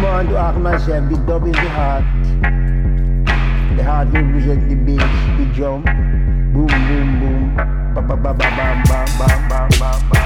man to act myself, the dub is the heart. The heart represent the bass, the drum. Boom, boom, boom. Ba ba ba ba ba, ba, ba, ba, ba.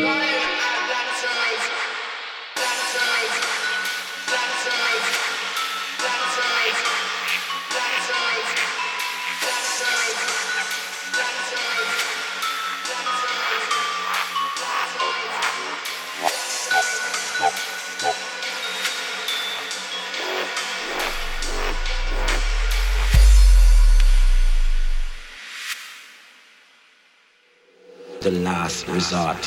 last resort.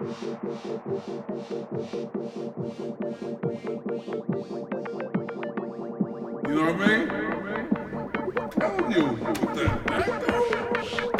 You know what I mean? I'm you, you put that back on.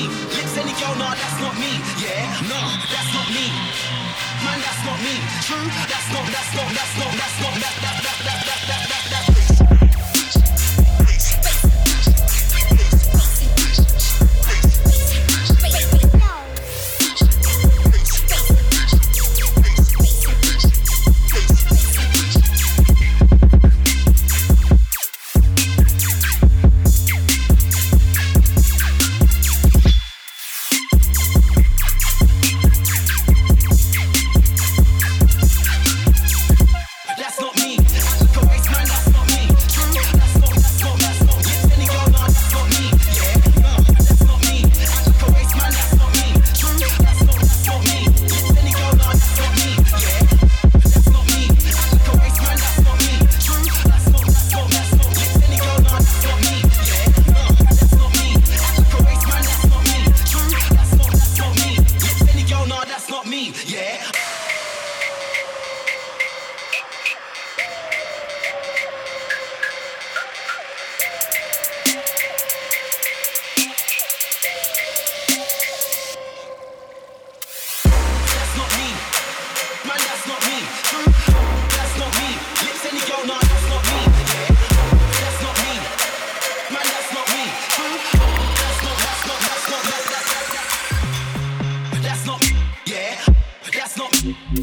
scream. Lips any girl, nah, that's not me. Yeah, nah, that's not me. Man, that's not me. True, that's not, that's not, that's not, that's not, that, that, that, that, that.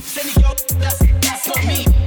Send it go, that's, that's on me.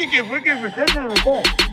I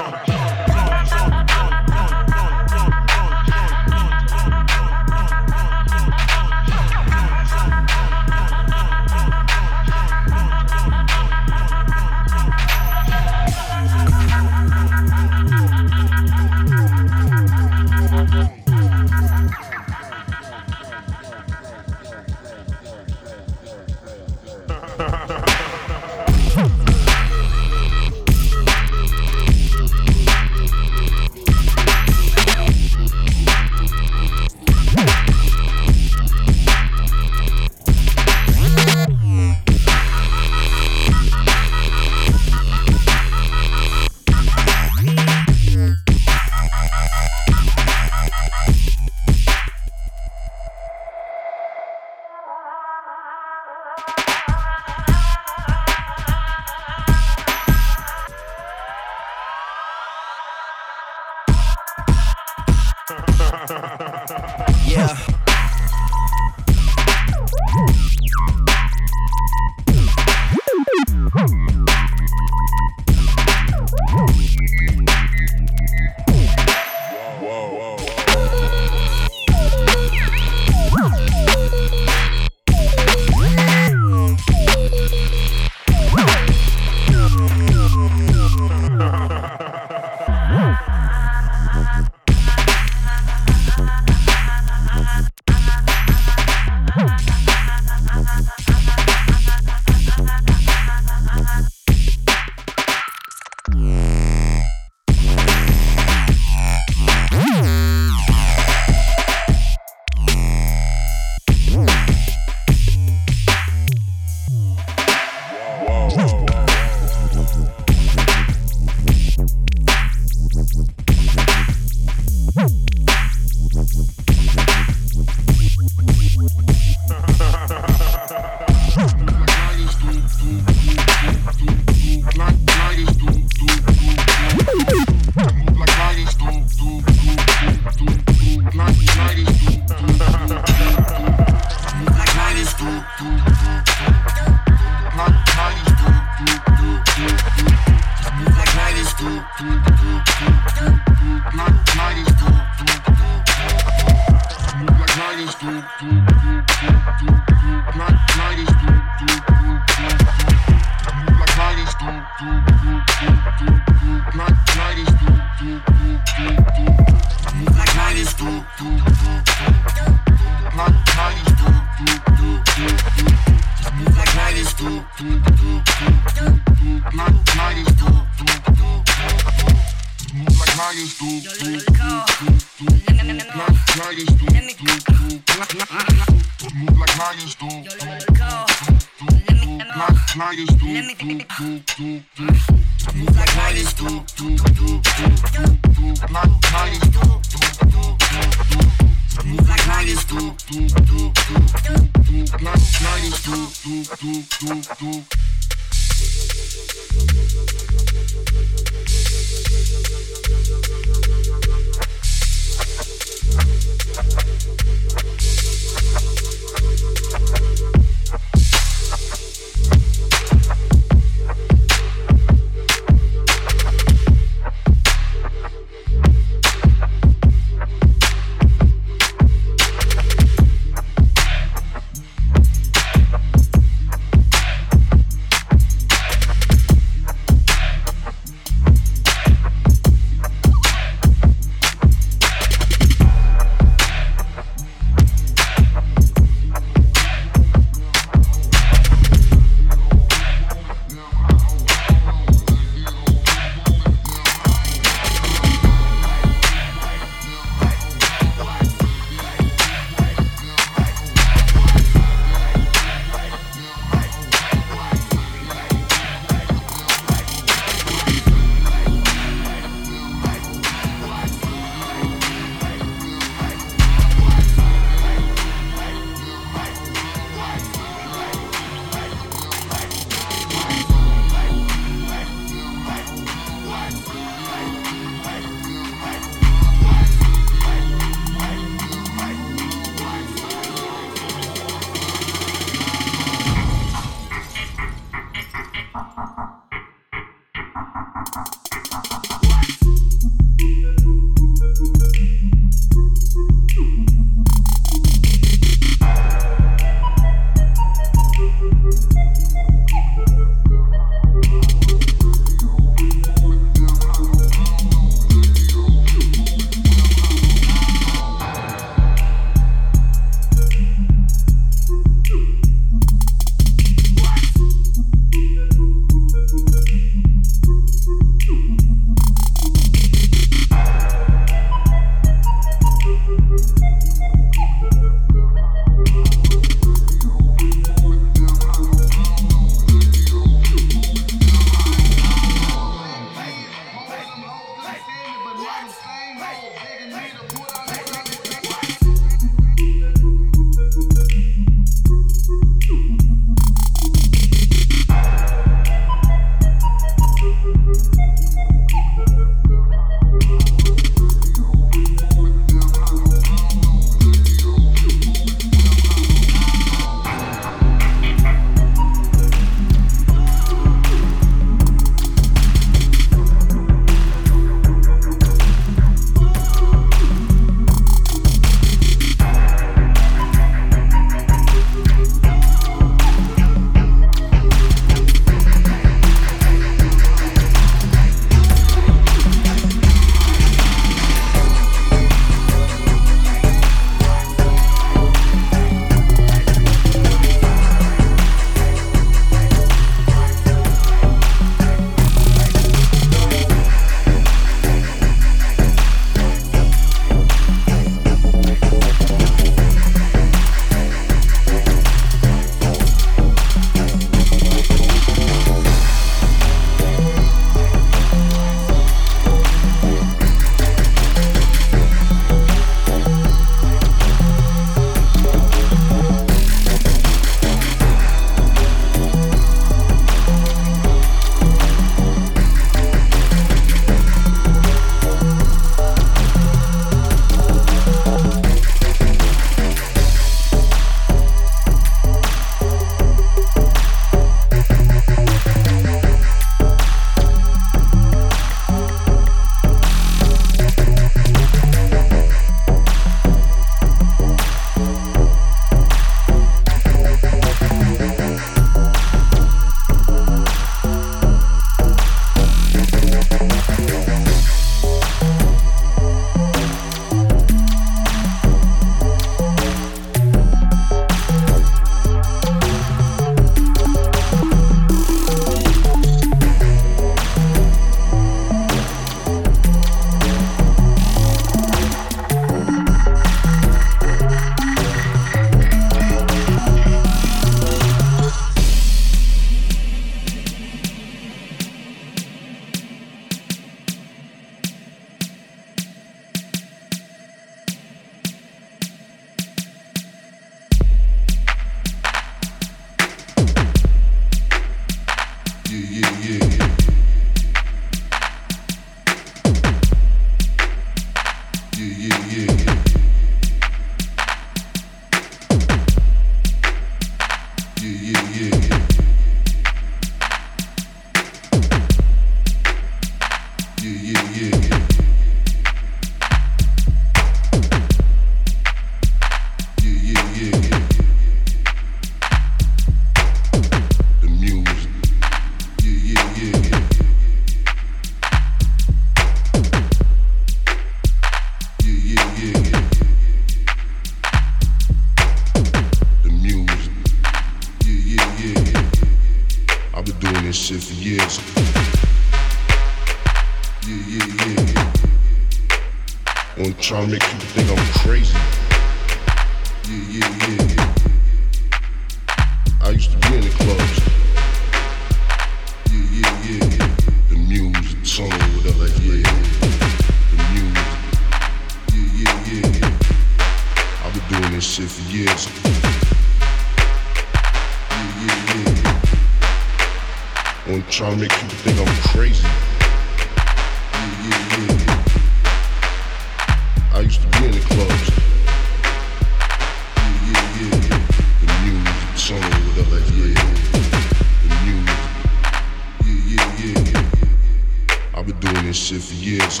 Been doing this shit for years.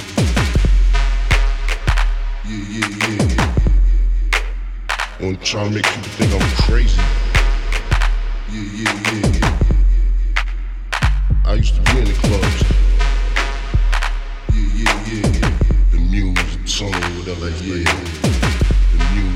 Yeah, yeah, yeah. On trying to make people think I'm crazy. Yeah, yeah, yeah. I used to be in the clubs. Yeah, yeah, yeah. The music, song, whatever, yeah. The music.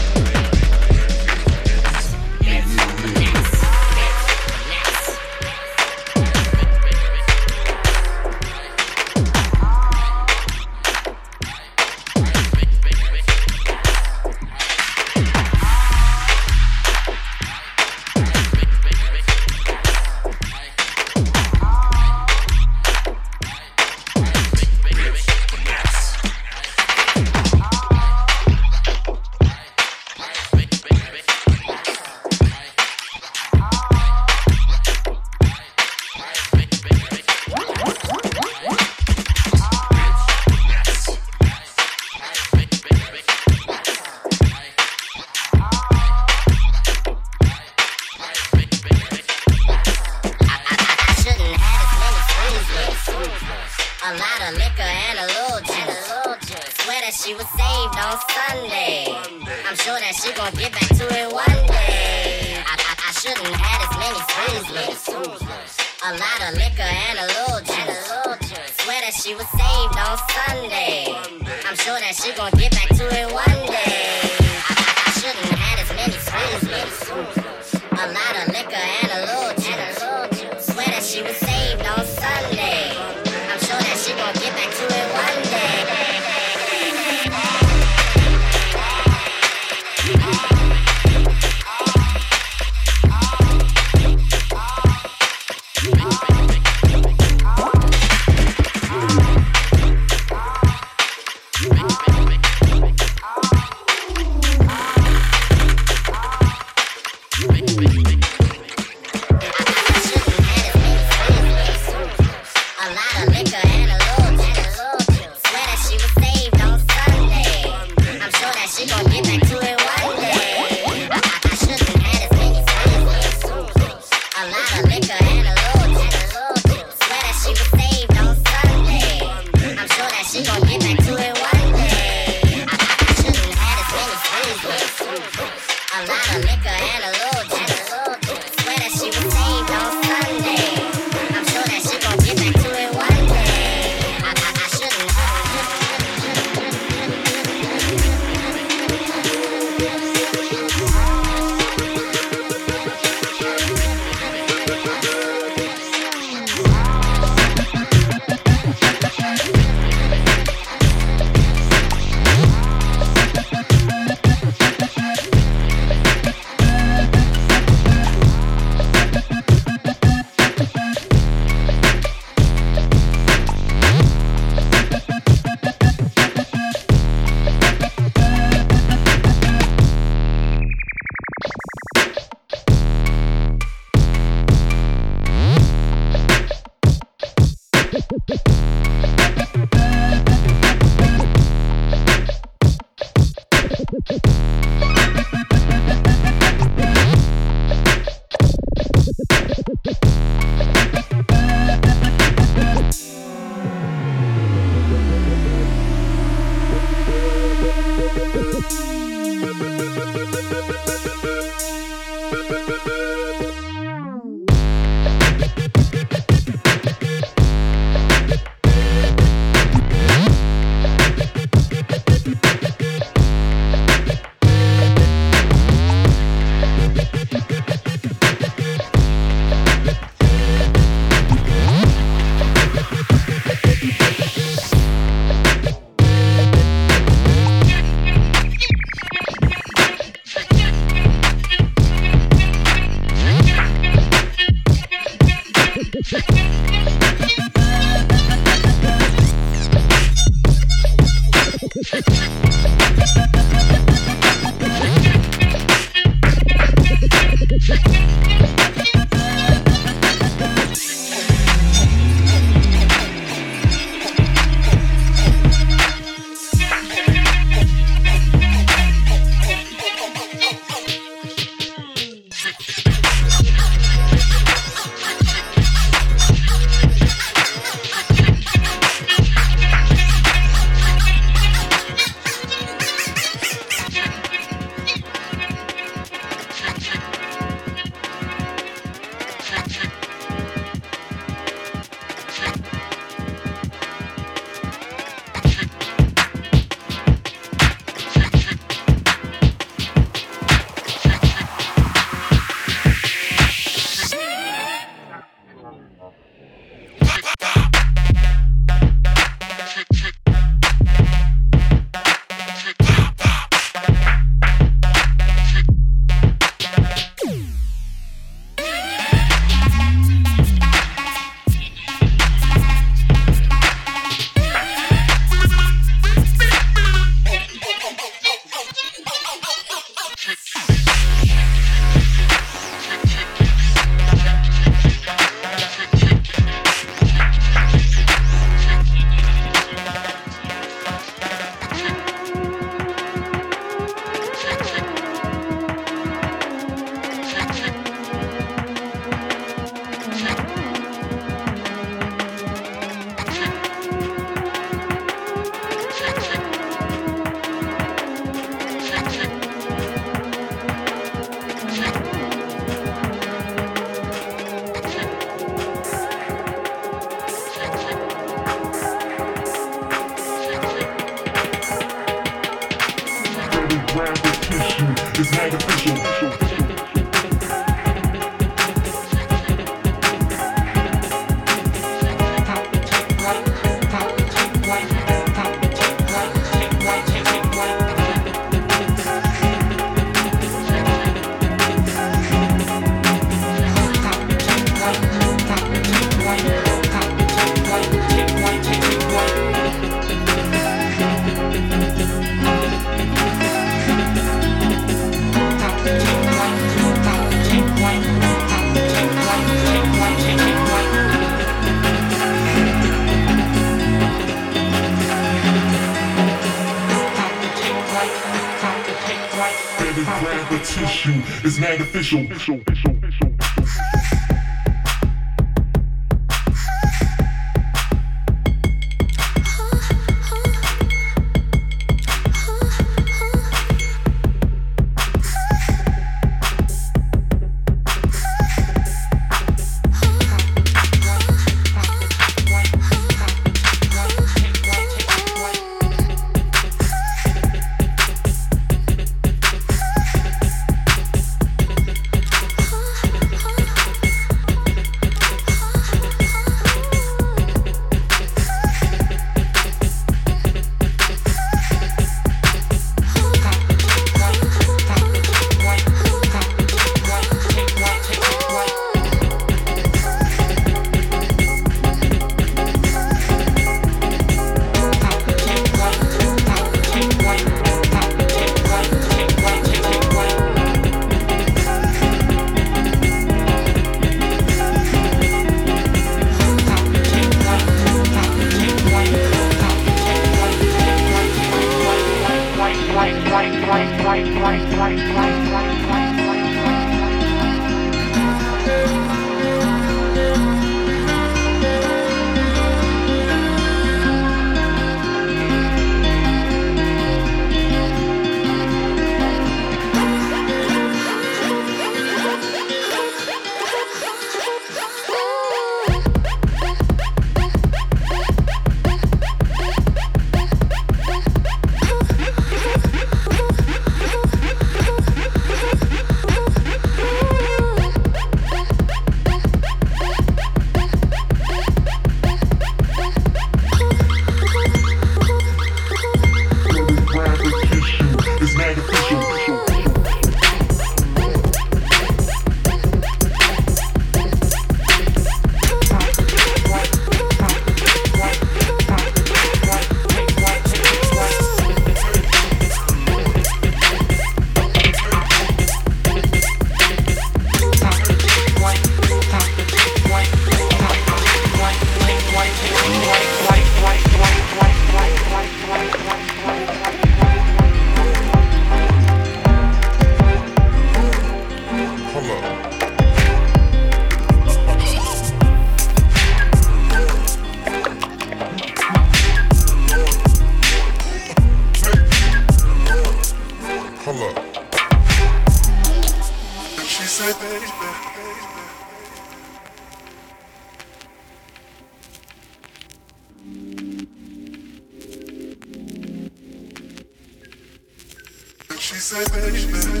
She said, baby, baby,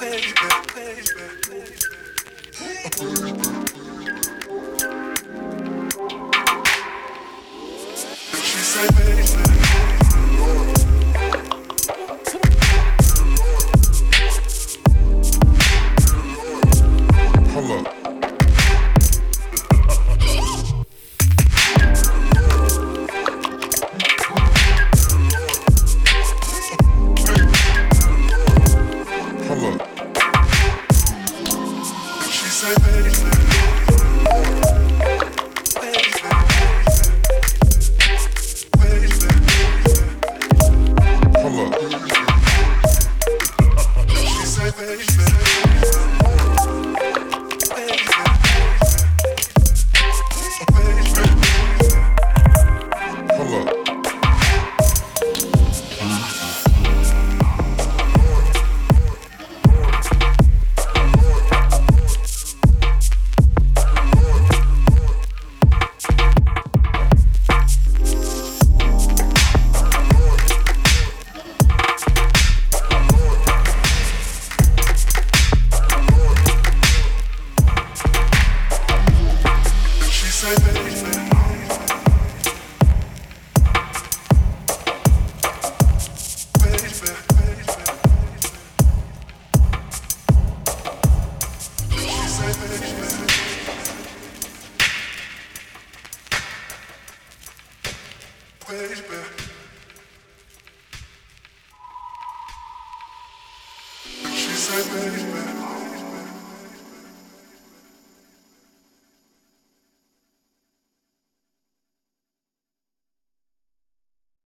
baby, baby, baby.